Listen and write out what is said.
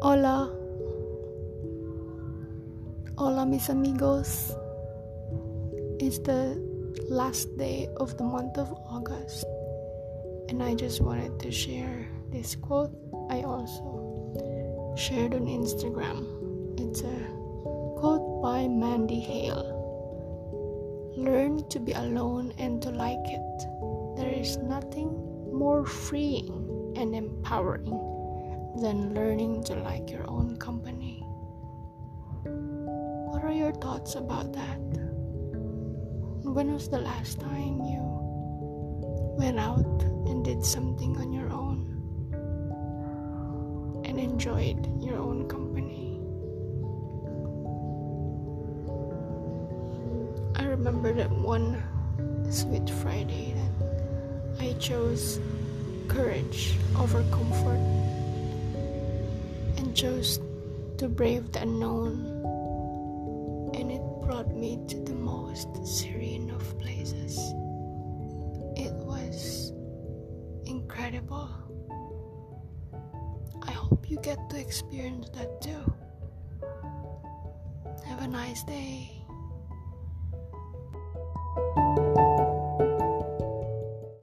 Hola. Hola, mis amigos. It's the last day of the month of August, and I just wanted to share this quote I also shared on Instagram. It's a quote by Mandy Hale Learn to be alone and to like it. There is nothing more freeing and empowering than learning to like your own company. What are your thoughts about that? When was the last time you went out and did something on your own and enjoyed your own company? I remember that one sweet Friday that I chose courage over comfort chose to brave the unknown, and it brought me to the most serene of places. It was incredible. I hope you get to experience that too. Have a nice day.